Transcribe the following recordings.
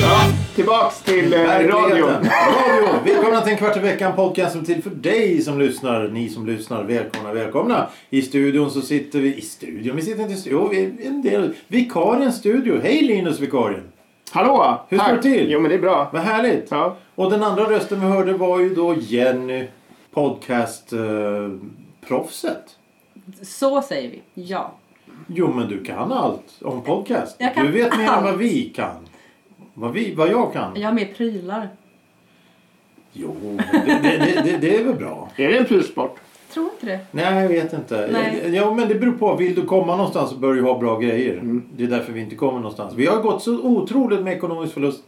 Ja, tillbaks till eh, radion. En kvart i veckan podcast som till för dig som lyssnar. Ni som lyssnar, välkomna, välkomna. I studion så sitter vi... I studion? Vi sitter inte i studion. Vi är en del... Vikariens studio. Hej Linus vikarien! Hallå! Hur står det till? Jo men det är bra. Vad härligt! Ja. Och den andra rösten vi hörde var ju då Jenny, podcast-proffset. Så säger vi. Ja. Jo men du kan allt om podcast. Jag kan du vet mer än vad allt. vi kan. Vad, vi, vad jag kan. Jag har mer prylar. Jo, det, det, det, det, är väl bra. Är det en prylsport? Tror inte det. Nej, jag vet inte. Nej. Ja, men det beror på. Vill du komma någonstans så bör du ha bra grejer. Mm. Det är därför vi inte kommer någonstans. Vi har gått så otroligt med ekonomisk förlust.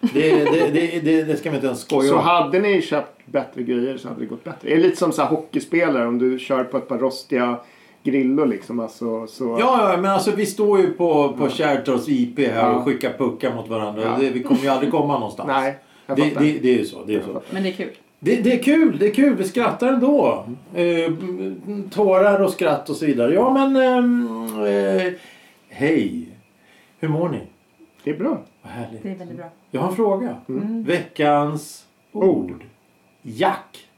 Det, det, det, det, det ska vi inte ens skoja Så om. hade ni köpt bättre grejer så hade det gått bättre. Det är lite som så här hockeyspelare om du kör på ett par rostiga grillor liksom. Alltså, så... Ja, ja, men alltså vi står ju på, på Kärrtorps IP här Ja. och skickar puckar mot varandra. Ja. Det, vi kommer ju aldrig komma någonstans. Nej, Det, det, det är ju så. Det är, så. Men det är kul. Det, det är kul, det är kul. Vi skrattar ändå. Eh, tårar och skratt och så vidare. Ja, men... ehm, eh, hej. Hur mår ni? Det är bra. Vad härligt. Det är väldigt bra. Jag har en fråga. Mm. Veckans ord. Jack.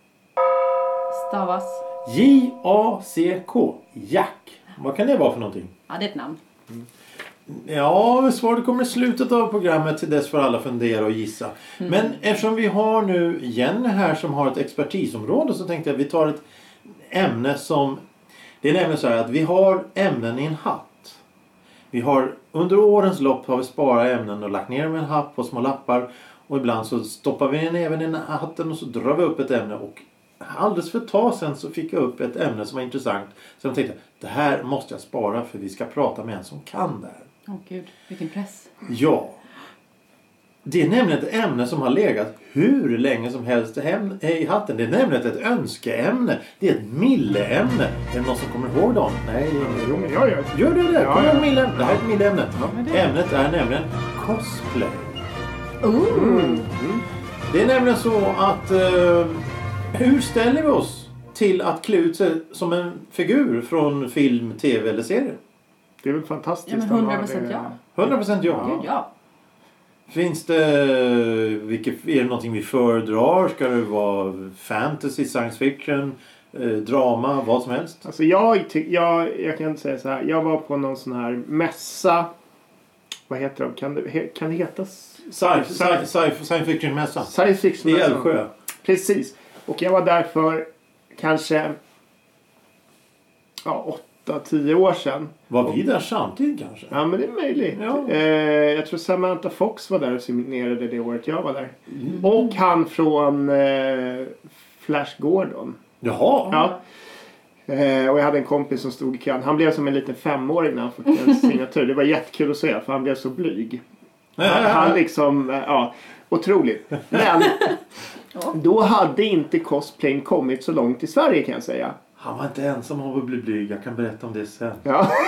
Stavas. J-A-C-K. Jack. Vad kan det vara för någonting? Ja, det är ett namn. Ja, svaret kommer i slutet av programmet. Till dess får alla fundera och gissa. Men eftersom vi har nu Jenny här som har ett expertisområde så tänkte jag att vi tar ett ämne som... Det är nämligen så här att vi har ämnen i en hatt. Vi har under årens lopp har vi sparat ämnen och lagt ner dem i en hatt på små lappar. Och ibland så stoppar vi den även i hatten och så drar vi upp ett ämne. Och alldeles för ett tag sedan så fick jag upp ett ämne som var intressant. Så jag tänkte det här måste jag spara för vi ska prata med en som kan det här. Åh gud, vilken press. Ja. Det är nämligen ett ämne som har legat hur länge som helst i hem- i hatten. Det är nämligen ett önskeämne. Det är ett milleämne. Är det någon som kommer ihåg dem? Nej, Jo, men jag gör det. Gör du det? Ja, ja. ihåg milleämne? Det här är ett milleämne. det- Ämnet är nämligen cosplay. Ooh. Det är nämligen så att eh, hur ställer vi oss till att klä ut sig som en figur från film, tv eller serie? Det är väl fantastiskt. Ja, men att ha 100% det. ja. 100% ja. Gud ja. Finns det, vilket, är det någonting vi föredrar? Ska det vara fantasy, science fiction, eh, drama, vad som helst? Alltså jag, jag, jag kan säga så här. Jag var på någon sån här mässa. Vad heter de? Kan det, kan det heta? Science fiction-mässa. Science fiction. I. Älvsjö. Precis. Och jag var där för kanske ja, åtta, tio år sedan. Var vi där samtidigt kanske? Ja, men det är möjligt. Ja. Eh, jag tror Samantha Fox var där och signerade det året jag var där. Och han från eh, Flash Gordon. Jaha. Ja. Eh, och jag hade en kompis som stod i kön. Han blev som en liten femåring när han fick en signatur. Det var jättekul att se för han blev så blyg. Han, han liksom, eh, ja, otroligt. Men då hade inte cosplayen kommit så långt i Sverige kan jag säga. Han var inte ensam om att bli blyg. Jag kan berätta om det sen. Ja.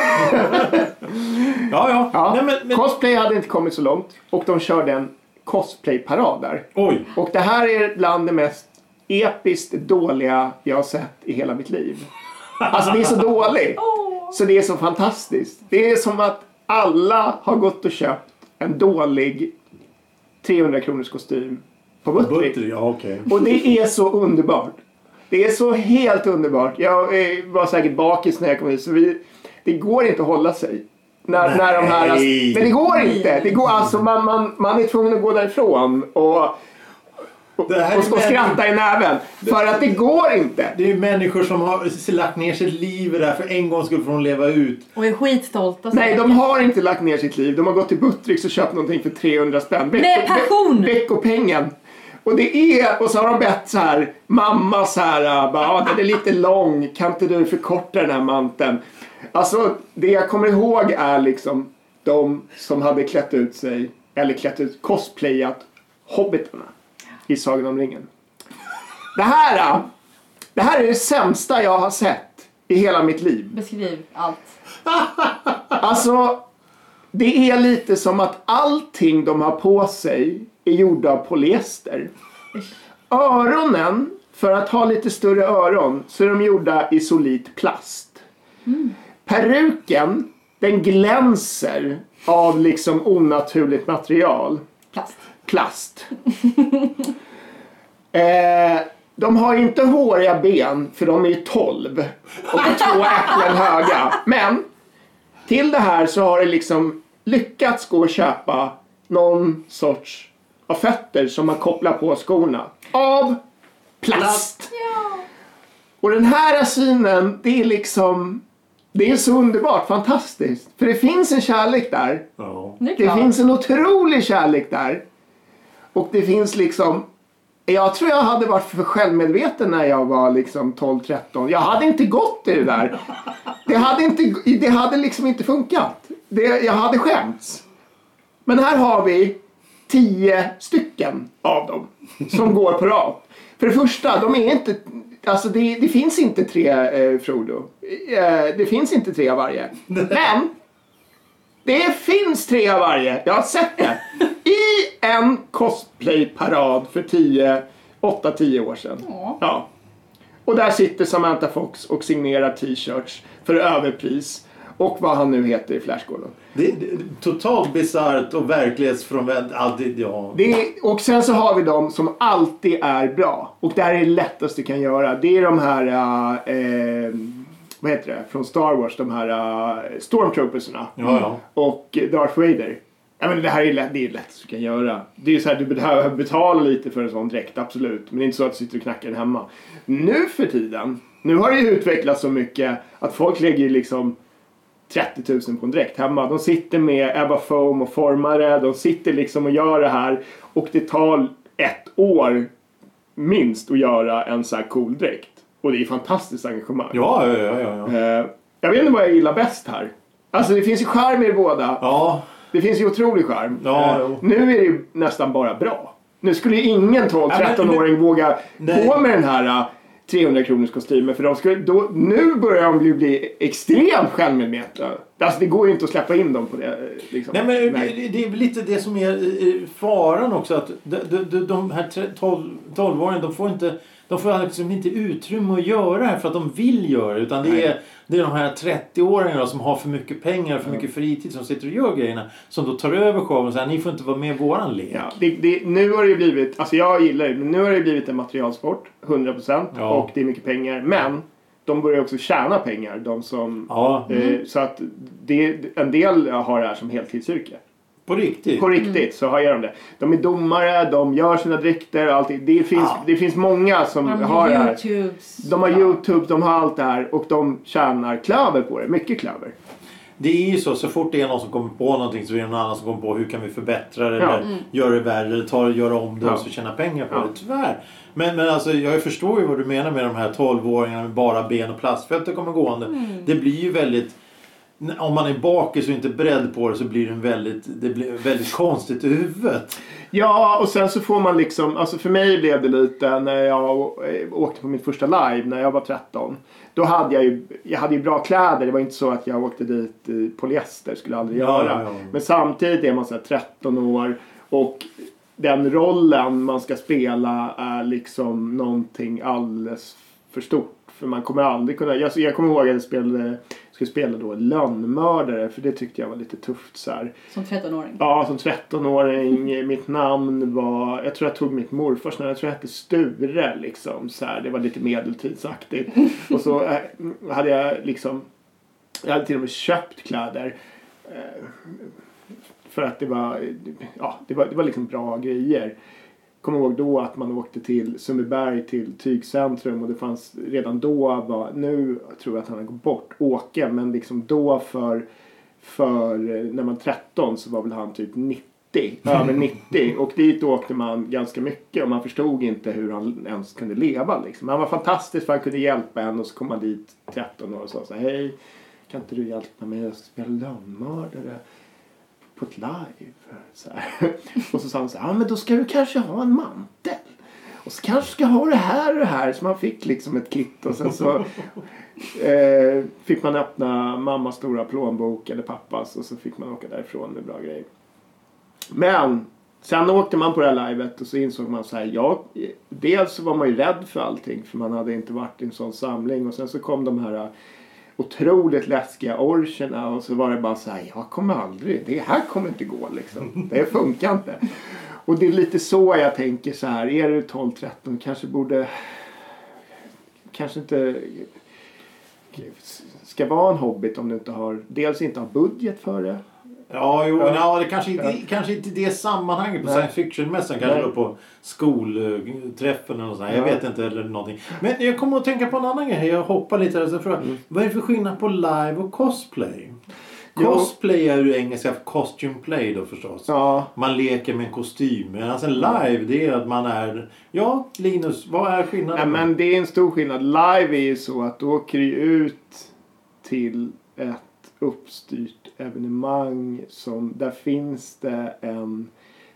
Ja, ja. Ja. Nej, men, men, Cosplay hade inte kommit så långt och de körde en cosplayparad där. oj. Och det här är bland det mest episkt dåliga jag har sett i hela mitt liv. Alltså det är så dåligt. Så det är så fantastiskt. Det är som att alla har gått och köpt en dålig 300 kronors kostym på Buttrick. Butter, ja okej. Och det är så underbart. Det är så helt underbart. Jag eh, var säkert bakis när jag kom hit så vi, det går inte att hålla sig. När, när de här, Nej. men det går inte. Det går, alltså, man, man, man är tvungen att gå därifrån och, och, och, och skratta i näven. För att det går inte. Det är ju människor som har lagt ner sitt liv i det här för en gång skulle få de leva ut. Och är skitstolta. Nej, de har inte lagt ner sitt liv. De har gått till Buttricks och köpt någonting för 300 spänn. Veck- Med passion! ve- Veckopengen. Och det är, och så har de bett så här, mamma så här, äh, bara, ja, den är lite lång, kan inte du förkorta den här manteln? Alltså, det jag kommer ihåg är liksom de som hade klätt ut sig, eller klätt ut, cosplayat hobbitarna i Sagan om ringen. Det här, äh, det här är det sämsta jag har sett i hela mitt liv. Beskriv allt. Alltså, det är lite som att allting de har på sig är gjorda av polyester. Öronen, för att ha lite större öron, så är de gjorda i solid plast. Peruken, den glänser av liksom onaturligt material. Plast. Plast. eh, de har inte håriga ben, för de är ju 12 och två äpplen höga. Men till det här så har det liksom lyckats gå att köpa någon sorts av fötter som man kopplar på skorna. Av plast. Och den här synen, det är liksom... Det är så underbart, fantastiskt. För det finns en kärlek där. Ja. Det finns en otrolig kärlek där. Och det finns liksom... Jag tror jag hade varit för självmedveten när jag var liksom 12-13. Jag hade inte gått i det där. Det hade, inte, det hade liksom inte funkat. Det, jag hade skämts. Men här har vi tio stycken av dem som går på rad. För det första, de är inte... Alltså det, det finns inte tre eh, Frodo. Eh, det finn inte tre av varje. Men det finns tre av varje. Jag har sett det. I en cosplayparad för 10, 8-10 år sedan. Ja. Ja. Och där sitter Samantha Fox och signerar t-shirts för överpris. Och vad han nu heter i Flash Gordon. Det, det, totalt bisarrt och verklighetsfrånvänt. Ja. Det är, och sen så har vi de som alltid är bra. Och det här är det lättaste du kan göra. Det är de här, äh, eh, vad heter det, från Star Wars, de här äh, Stormtroopersarna. Ja, ja. Och Darth Vader. Ja, men det här är lätt, det är lätt du kan göra. Det är så här, du behöver betala lite för en sån dräkt, absolut. Men det är inte så att du sitter och knackar den hemma. Nu för tiden, nu har det ju utvecklats så mycket att folk lägger liksom 30 000 på en dräkt hemma. De sitter med Ebba Foam och formare. De sitter liksom och gör det här. Och det tar ett år minst att göra en så här cool dräkt. Och det är fantastiskt engagemang. Ja, ja, ja, ja, ja. Eh, jag vet inte vad jag gillar bäst här. Alltså det finns ju charm i båda. Ja, Det finns ju otrolig charm. Ja, Eh, jo. nu är det ju nästan bara bra. Nu skulle ju ingen Ja, men- 12-13-åring våga Nej. gå med den här eh, 300 kronors kostymen för de skulle, då, nu börjar de bli, bli extremt självmedvetna. Alltså det går ju inte att släppa in dem på det. Liksom. Nej, men. Det, det är väl lite det som är eh, faran också. Att de, de, de, här 12 12-åringarna de får inte de får liksom inte utrymme att göra det här för att de vill göra det. Utan det Nej. är, det är de här 30-åringarna som har för mycket pengar för mycket fritid som sitter och gör grejerna. Som då tar över showen och säger ni får inte vara med i våran lek. Ja, det, det, nu har det blivit, alltså jag gillar det, men nu har det blivit en materialsport, 100% Ja. och det är mycket pengar. Men de börjar också tjäna pengar, de som... Ja, Eh, så att det, en del har det här som heltidsyrke. På riktigt. På riktigt så har jag de det. De är domare, de gör sina dräkter och allting. Det finns, Ja. det finns många som De har det här. De har Youtube, de har allt det här och de tjänar klöver på det. Mycket klöver. Det är ju så, så fort det är någon som kommer på någonting så är det någon annan som kommer på hur kan vi förbättra det Ja. eller göra det värre eller ta, göra om det Ja. och så tjäna pengar på Ja. det. Tyvärr. Men, men alltså, jag förstår ju vad du menar med de här 12-åringarna med bara ben och plastfötter kommer gående. Det blir ju väldigt om man är bakis och inte beredd på det så blir det en väldigt, det blir väldigt konstigt i huvudet. Ja, och sen så får man liksom, alltså för mig blev det lite när jag eh, åkte på mitt första live när jag var 13. Då hade jag ju, jag hade ju bra kläder. Det var inte så att jag åkte dit i polyester, skulle jag aldrig göra. ja, ja. Men samtidigt är man så här 13 år och den rollen man ska spela är liksom någonting alldeles för stort. För man kommer aldrig kunna, jag, jag kommer ihåg att jag spelade, skulle spela då lönnmördare för det tyckte jag var lite tufft så här. Som 13-åring. Ja, som 13-åring. Mitt namn var... Jag tror jag tog mitt morfars namn. Jag tror jag hette Sture liksom. Så här, det var lite medeltidsaktigt. Och så eh, hade jag liksom... Jag hade till och med köpt kläder. Eh, för att det var... Ja, det var, det var liksom bra grejer. Kommer ihåg då att man åkte till Sundbyberg till Tygcentrum och det fanns redan då var, nu tror jag att han har gått bort, Åke, men liksom då för för eh, när man 13 så var väl han typ 90, över 90 och dit åkte man ganska mycket och man förstod inte hur han ens kunde leva liksom. Han var fantastisk för han kunde hjälpa en och så kom man dit 13 år och sa så här, hej kan inte du hjälpa mig? Jag ska spela lönnmördare på ett live. Så här. Och så sa han så här, ja men då ska du kanske ha en mantel. Och så kanske ska ha det här och det här. Så man fick liksom ett kit och sen så eh, fick man öppna mammas stora plånbok eller pappas och så fick man åka därifrån med bra grejer. Men sen åkte man på det här livet och så insåg man så här. Ja, dels så var man ju rädd för allting för man hade inte varit i en sån samling och sen så kom de här otroligt läskiga orcherna och så var det bara så här. Jag kommer aldrig. Det här kommer inte gå liksom. Det funkar inte. Och det är lite så jag tänker så här. Är du 12-13 kanske borde kanske inte ska vara en hobbit om du inte har dels inte har budget för det. Ja, jo, Ja. ja. det kanske inte, Ja. kanske inte det sammanhanget på Nej. science fiction-mässan. Kanske Nej. då på skolträffen eller något sånt. här. Jag Ja. vet inte. Eller någonting. Men jag kommer att tänka på en annan grej. Jag hoppar lite där. Frågar, Mm. Vad är det för skillnad på live och cosplay? Cosplay är ju engelska för costume play då förstås. Ja, Man leker med en kostym. Medan en live det är att man är... Ja, Linus, vad är skillnaden? Nej, men det är en stor skillnad. Live är ju så att du åker ut till ett uppstyrt evenemang som där finns det en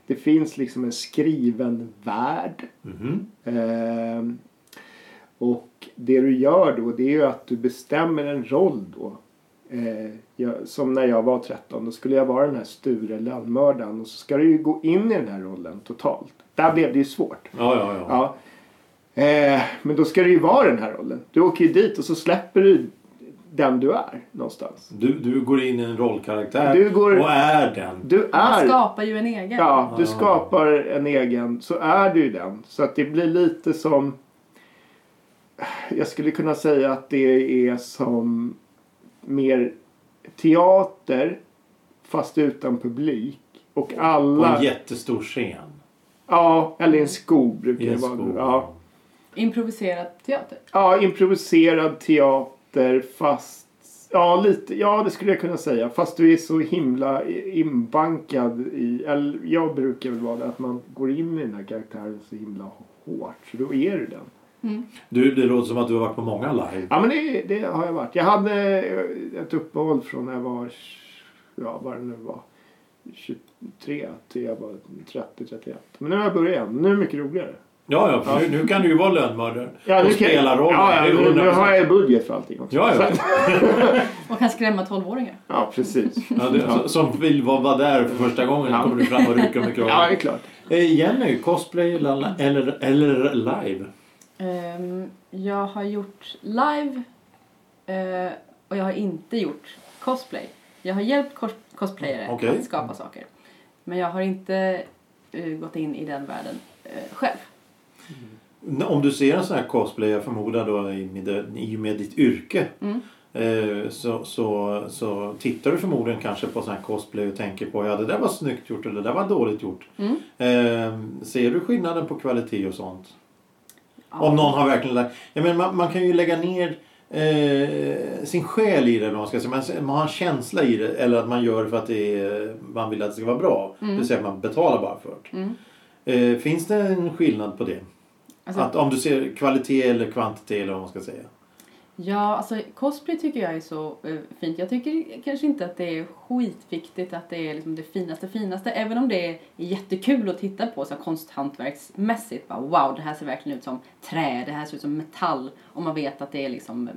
det finns liksom en skriven värld. Mhm. Ehm, och det du gör då det är ju att du bestämmer en roll då. Eh, jag, som när jag var 13 då skulle jag vara den här Sture lönnmördaren och så ska du ju gå in i den här rollen totalt. Där blev det ju svårt. Ja, ja, ja. Ja. Eh, men då ska det ju vara den här rollen. Du åker ju dit och så släpper du den du är någonstans. Du, du går in i en rollkaraktär Du går- och är den. Du Man är... skapar ju en egen. Ja, du Ah. skapar en egen. Så är du ju den. Så att det blir lite som... Jag skulle kunna säga att det är som mer teater fast utan publik. Och På alla... en jättestor scen. Ja, eller en skog brukar I det en vara. Ja. Improviserad teater. Ja, improviserad teater fast... Ja, lite. Ja, det skulle jag kunna säga. Fast du är så himla inbankad i... Eller jag brukar väl vara det. Att man går in i den här karaktären så himla hårt. Så då är du den. Du, det låter som att du har varit på många live. Ja, men det, det har jag varit. Jag hade ett uppehåll från när jag var... Ja, vad det nu var. 23 till jag var 30-31. Men nu har jag börjat igen. Nu är det mycket roligare. Ja, ja, för nu, nu kan du ju vara lönnmördare och nu kan- spela rollen. Ja, ja nu, nu 100%. har jag budget för allting också. Ja, ja. Och kan skrämma 12-åringar. ja precis. Ja, det, Ja. Som vill vara där för första gången Ja. kommer du fram och rycker med kragen. Ja, det är klart. Eh, Jenny, cosplay eller, eller, live? Ehm, jag har gjort live eh, och jag har inte gjort cosplay. Jag har hjälpt cos- cosplayare Okej. att skapa saker. Men jag har inte eh, gått in i den världen eh, själv. Om du ser en sån här cosplay, jag förmodar då i med, i och med ditt yrke. Mm. Eh, så, så, så tittar du förmodligen kanske på sån här cosplay och tänker på ja det där var snyggt gjort eller det där var dåligt gjort. Mm. Eh, ser du skillnaden på kvalitet och sånt? Ja. Om någon har verkligen lagt... Jag menar, man, man kan ju lägga ner eh, sin själ i det. Man, ska säga. Man, man har en känsla i det. Eller att man gör det för att är, man vill att det ska vara bra. Det vill säga att man betalar bara för det. Mm. Eh, finns det en skillnad på det? Alltså, Att om du ser kvalitet eller kvantitet eller vad man ska säga. Ja, alltså cosplay tycker jag är så eh, fint. Jag tycker kanske inte att det är skitviktigt att det är liksom det finaste finaste. Även om det är jättekul att titta på så här konsthantverksmässigt. Bara, wow, det här ser verkligen ut som trä, det här ser ut som metall. Och man vet att det är liksom eh,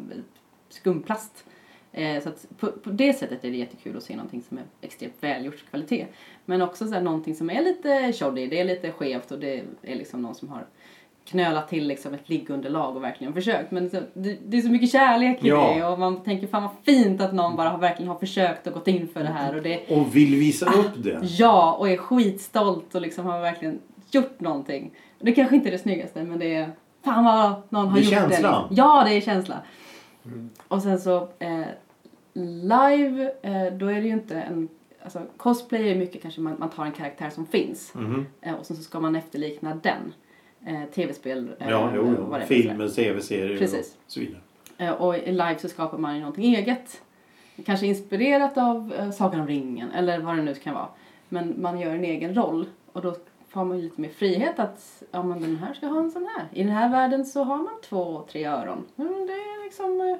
skumplast. Eh, så att på, på det sättet är det jättekul att se någonting som är extremt välgjort kvalitet. Men också så här, någonting som är lite shoddy, det är lite skevt och det är liksom någon som har knölat till liksom ett liggunderlag och verkligen försökt. Men det, det är så mycket kärlek i Ja. det och man tänker fan vad fint att någon bara har, verkligen har försökt och gått in för det här. Och det, Och vill visa upp det. ja, och är skitstolt och liksom har verkligen gjort någonting. Det kanske inte är det snyggaste men det är fan vad någon har Det är gjort känslan. det. liksom. Ja, det är känsla. Och sen så eh, live, eh, då är det ju inte en Alltså, cosplay är mycket kanske man, man tar en karaktär som finns Mhm. eh, och sen så ska man efterlikna den. Eh, Tv-spel, eh, Ja, jo, vad jo. det är för Filmer, tv-serier och så vidare. Eh, Och i live så skapar man ju någonting eget. Kanske inspirerat av eh, Sagan om ringen eller vad det nu kan vara. Men man gör en egen roll och då får man ju lite mer frihet att ja, men den här ska ha en sån här. I den här världen så har man två, tre öron. Mm, det är liksom,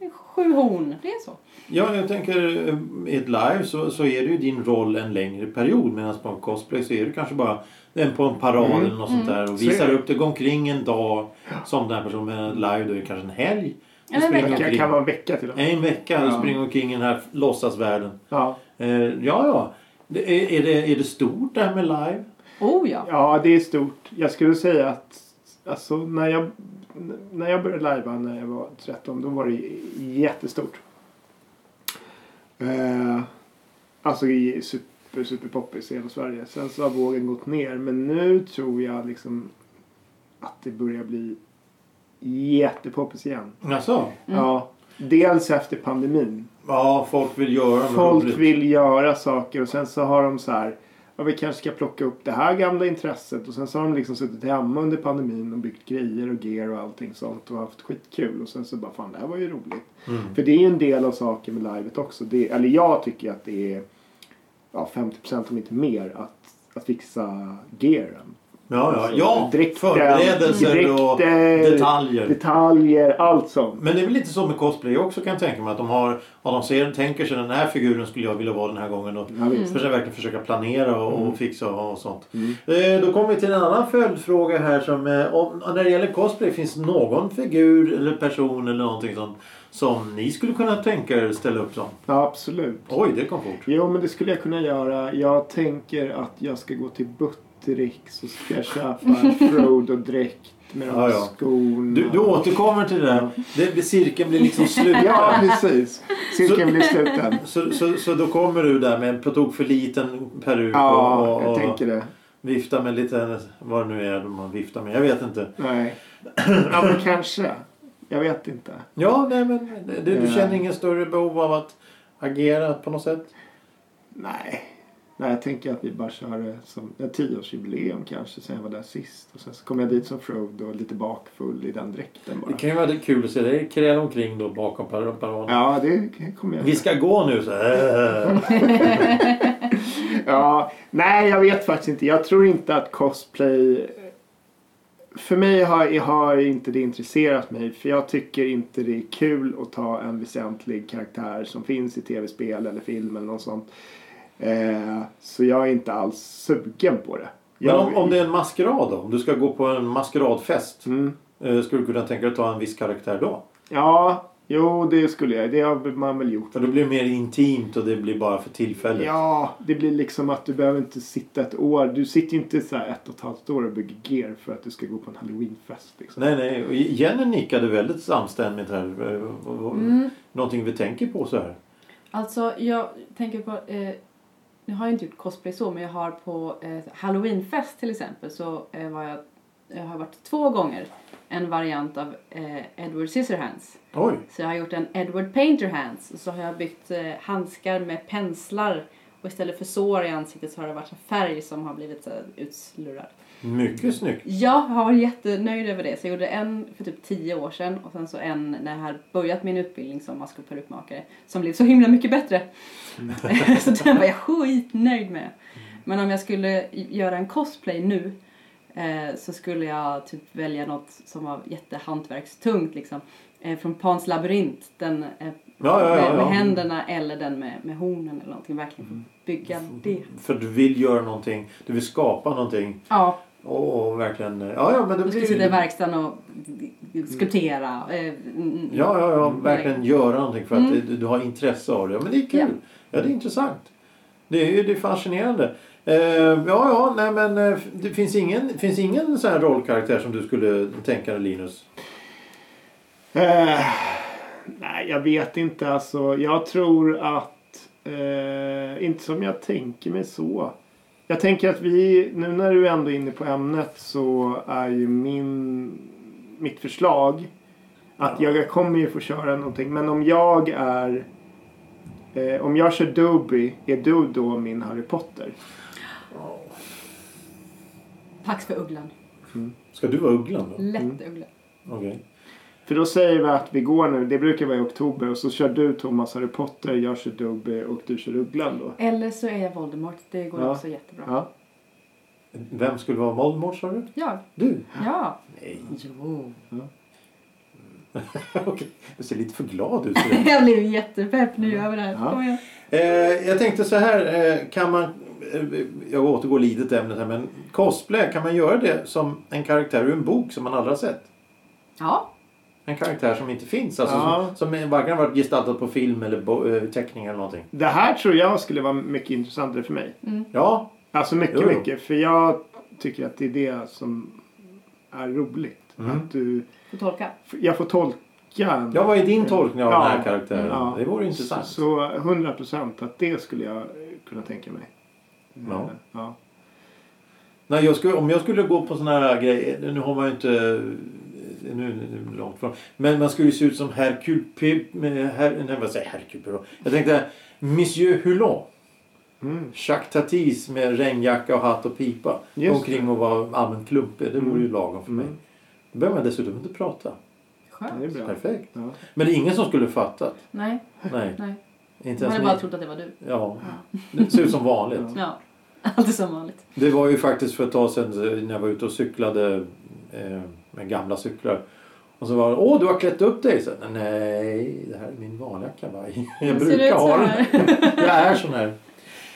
eh, sju horn. Det är så. Ja, jag tänker eh, i ett live så, så är det ju din roll en längre period medan på en cosplay så är det kanske bara en på en parad Mm. eller något sånt där och visar upp det, går omkring en dag som den här personen. Live då är det kanske en helg. En vecka. Kan vara en vecka till och med. En vecka Ja. springer omkring i den här låtsasvärlden. Ja. Eh, ja, ja. Det, är, är, det, är det stort det här med live? Oh ja. ja, det är stort. Jag skulle säga att alltså, när, jag, när jag började lajva när jag var 13 då var det jättestort. Eh, alltså i super, super poppis i hela Sverige. Sen så har vågen gått ner. Men nu tror jag liksom att det börjar bli jättepoppis igen. Alltså, Ja, dels efter pandemin. ja, folk vill göra Folk roligt. vill göra saker och sen så har de så här. Ja, vi kanske ska plocka upp det här gamla intresset och sen så har de liksom suttit hemma under pandemin och byggt grejer och gear och allting sånt och haft skitkul och sen så bara fan det här var ju roligt. Mm. För det är ju en del av saken med livet också. Det, eller jag tycker att det är ja, 50% om inte mer att, att fixa gearen. Ja, ja, Alltså, ja. dräkten, Förberedelser och dräkter, detaljer. Detaljer, allt sånt. Men det är väl lite så med cosplay också kan jag tänka mig. Att de har, om de ser, tänker sig den här figuren skulle jag vilja vara den här gången. Och visst. försöka, verkligen försöka planera och, Mm. och fixa och sånt. Mm. Eh, då kommer vi till en annan följdfråga här. Som, eh, om, när det gäller cosplay, finns någon figur eller person eller någonting sånt som ni skulle kunna tänka er ställa upp som? Ja, absolut. Oj, det kom fort. Jo, men det skulle jag kunna göra. Jag tänker att jag ska gå till Buttericks och ska jag köpa Frodo-dräkt med de Ja, ja. skorna. Du, du återkommer till det där. Det, cirkeln blir liksom slut. Ja, precis. Cirkeln blir sluten. Så, så, så då kommer du där med en på tok för liten peruk Ja, och, och, jag tänker det. vifta med lite, vad det nu är man viftar med. Jag vet inte. Nej. Ja, men kanske. Jag vet inte. Ja, nej men du, du Ja. känner ingen större behov av att agera på något sätt? Nej. Nej, jag tänker att vi bara kör det som ett tioårsjubileum kanske sen jag var där sist. Och sen så kommer jag dit som Frodo lite bakfull i den dräkten bara. Det kan ju vara kul att se dig kräla omkring då bakom par- paraden. Ja, det kommer jag Vi ska gå nu så. Ja, nej jag vet faktiskt inte. Jag tror inte att cosplay... För mig har, har inte det intresserat mig. För jag tycker inte det är kul att ta en väsentlig karaktär som finns i tv-spel eller film eller något sånt. Eh, så jag är inte alls sugen på det. Men Jag, om, om det är en maskerad då? Om du ska gå på en maskeradfest. Mm. eh, Skulle du kunna tänka dig att ta en viss karaktär då? Ja, jo det skulle jag. Det har man väl gjort. För då blir det mer intimt och det blir bara för tillfället. Ja, det blir liksom att du behöver inte sitta ett år. Du sitter ju inte så här ett och ett halvt år och bygger gear för att du ska gå på en halloweenfest. Liksom. Nej, nej. Och Jenny nickade väldigt samstämmigt här. Eh, Mm. Någonting vi tänker på så här. Alltså jag tänker på, eh, nu har jag inte gjort cosplay så men jag har på eh, halloweenfest till exempel så eh, var jag, jag har varit två gånger en variant av eh, Edward Scissorhands. Oj. Så jag har gjort en Edward Painter Hands och så har jag byggt eh, handskar med penslar och istället för sår i ansiktet så har det varit färg som har blivit så här utslurrad. Mycket snyggt. Jag har varit jättenöjd över det. Så jag gjorde en för typ tio år sedan och sen så en när jag hade börjat min utbildning som mask och perukmakare som blev så himla mycket bättre. så den var jag skitnöjd med. Men om jag skulle göra en cosplay nu eh, så skulle jag typ välja något som var jättehantverkstungt liksom. Eh, från Pans labyrint. Den eh, Ja, ja, med, ja, med ja. händerna eller den med, med hornen eller någonting. Verkligen Mm. bygga det. För du vill göra någonting. Du vill skapa någonting. Ja, Och, verkligen... Ja, ja, men det blir... jag sitta i verkstaden och skulptera. Eh, mm, mm. Ja, ja, ja. Mm. Verkligen göra någonting för att Mm. du, du har intresse av det. Ja, men det är kul. Ja. Ja, det är intressant. Det är, det är fascinerande. Eh, ja, ja, nej men eh, det finns ingen, finns ingen sån här rollkaraktär som du skulle tänka dig Linus? Eh, nej, jag vet inte. Alltså, jag tror att... Eh, inte som jag tänker mig så. Jag tänker att vi, nu när du ändå är inne på ämnet så är ju min, mitt förslag att jag kommer ju få köra någonting. Men om jag är... Eh, om jag kör Dobby, är du då min Harry Potter? Pax för ugglan. Ska du vara ugglan då? Lätt Mm. uggla. Okej. För då säger vi att vi går nu, det brukar vara i oktober och så kör du Thomas Harry Potter, jag kör Dobby och du kör Ugglan då. Eller så är jag Voldemort. Det går Ja. också jättebra. Ja. Vem skulle vara Voldemort sa du? Jag? Du? Ja. Nej. Jo. Okej, Du ser lite för glad ut. jag blev jättepepp. Nu vi det här. Ja. Eh, jag tänkte så här. Eh, kan man, eh, jag återgår lite till ämnet här. Men cosplay, kan man göra det som en karaktär ur en bok som man aldrig har sett? Ja. En karaktär som inte finns. Alltså Ja. som, som varken har varit gestaltad på film eller eh, teckning eller någonting. Det här tror jag skulle vara mycket intressantare för mig. Ja, Alltså mycket, Jo, mycket. För jag tycker att det är det som är roligt. Mm. Att du, Får tolka. jag får tolka. ja vad är din tolkning av Ja. den här karaktären? Ja. Det vore intressant. Så 100 procent att det skulle jag kunna tänka mig. Ja. Eh, ja. Nej, jag skulle, om jag skulle gå på såna här grejer. Nu har man ju inte... Nu är det långt från. Men man skulle ju se ut som Hercule Pip... Her, nej, vad säger jag? Hercule. Jag tänkte Monsieur Hulot. Mm. Jacques Tatis med regnjacka och hatt och pipa. Just omkring och vara allmänt klumpig. Det vore ju lagom för mig. Mm. Då behöver man dessutom inte prata. Det är Skönt. bra. Perfekt. Ja. Men det är ingen som skulle fattat. Nej, Nej. nej. Inte Jag ens hade bara trott att det var du. Ja. Det ser ut som vanligt. Ja. Alltid som vanligt. Det var ju faktiskt för ett tag sedan eh, när jag var ute och cyklade eh, med gamla cyklar. Och så var det, åh du har klätt upp dig. Så, Nej, det här är min vanliga kavaj. Jag brukar ha den. Jag är sån här.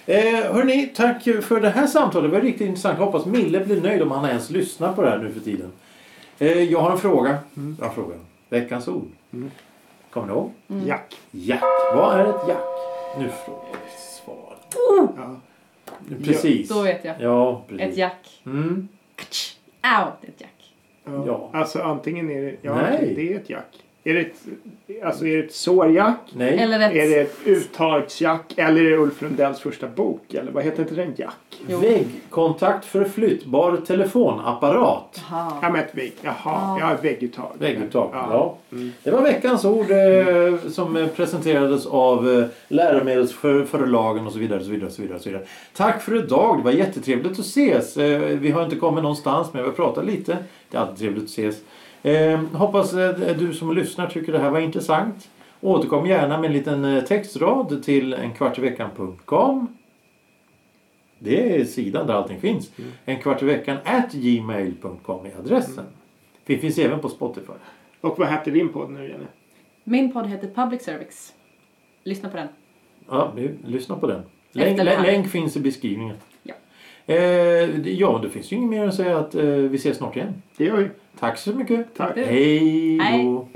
Eh, hörni, tack för det här samtalet. Det var riktigt intressant. Jag hoppas Mille blir nöjd om han ens lyssnar på det här nu för tiden. Eh, jag har en fråga. Jag har frågan. Veckans ord. Mm. Kommer ni ihåg? Jack. Jack. Vad är ett jack? Nu frågar vi svar. Ja. Precis. Då vet jag. Ja, precis. Ett jack. Mm. Au, det är ett jack. Ja. Alltså antingen är det, ja, Nej. det är ett jack. Är det ett, alltså är det ett sårjack? Nej. Eller ett... Är det ett uttagsjack? Eller är det Ulf Lundells första bok? Eller vad heter inte den? Jack? Jo. Väggkontakt för flyttbar telefonapparat. Jaha. Ja, men ett vägg. Jaha, Ja. ja, vägguttag. Vägguttag. Ja. Mm. Det var veckans ord eh, som eh, presenterades av eh, läromedelsförlagen och så vidare. Så vidare, så vidare, så vidare. Tack för idag. Det var jättetrevligt att ses. Eh, vi har inte kommit någonstans men vi har pratat lite. Det är alltid trevligt att ses. Eh, hoppas eh, du som lyssnar tycker det här var intressant. Återkom gärna med en liten eh, textrad till enkvartiveckan.com. Det är sidan där allting finns. En kvart i veckan at gmail.com är adressen. Vi finns även på Spotify. Och vad hette din podd nu Jenny? Min podd heter Public Service. Lyssna på den. Ja, lyssna på den. Länk, länk finns i beskrivningen. Eh, ja, då finns ju inget mer att säga att eh, vi ses snart igen. Det gör vi. Tack så mycket. Tack. Hej då.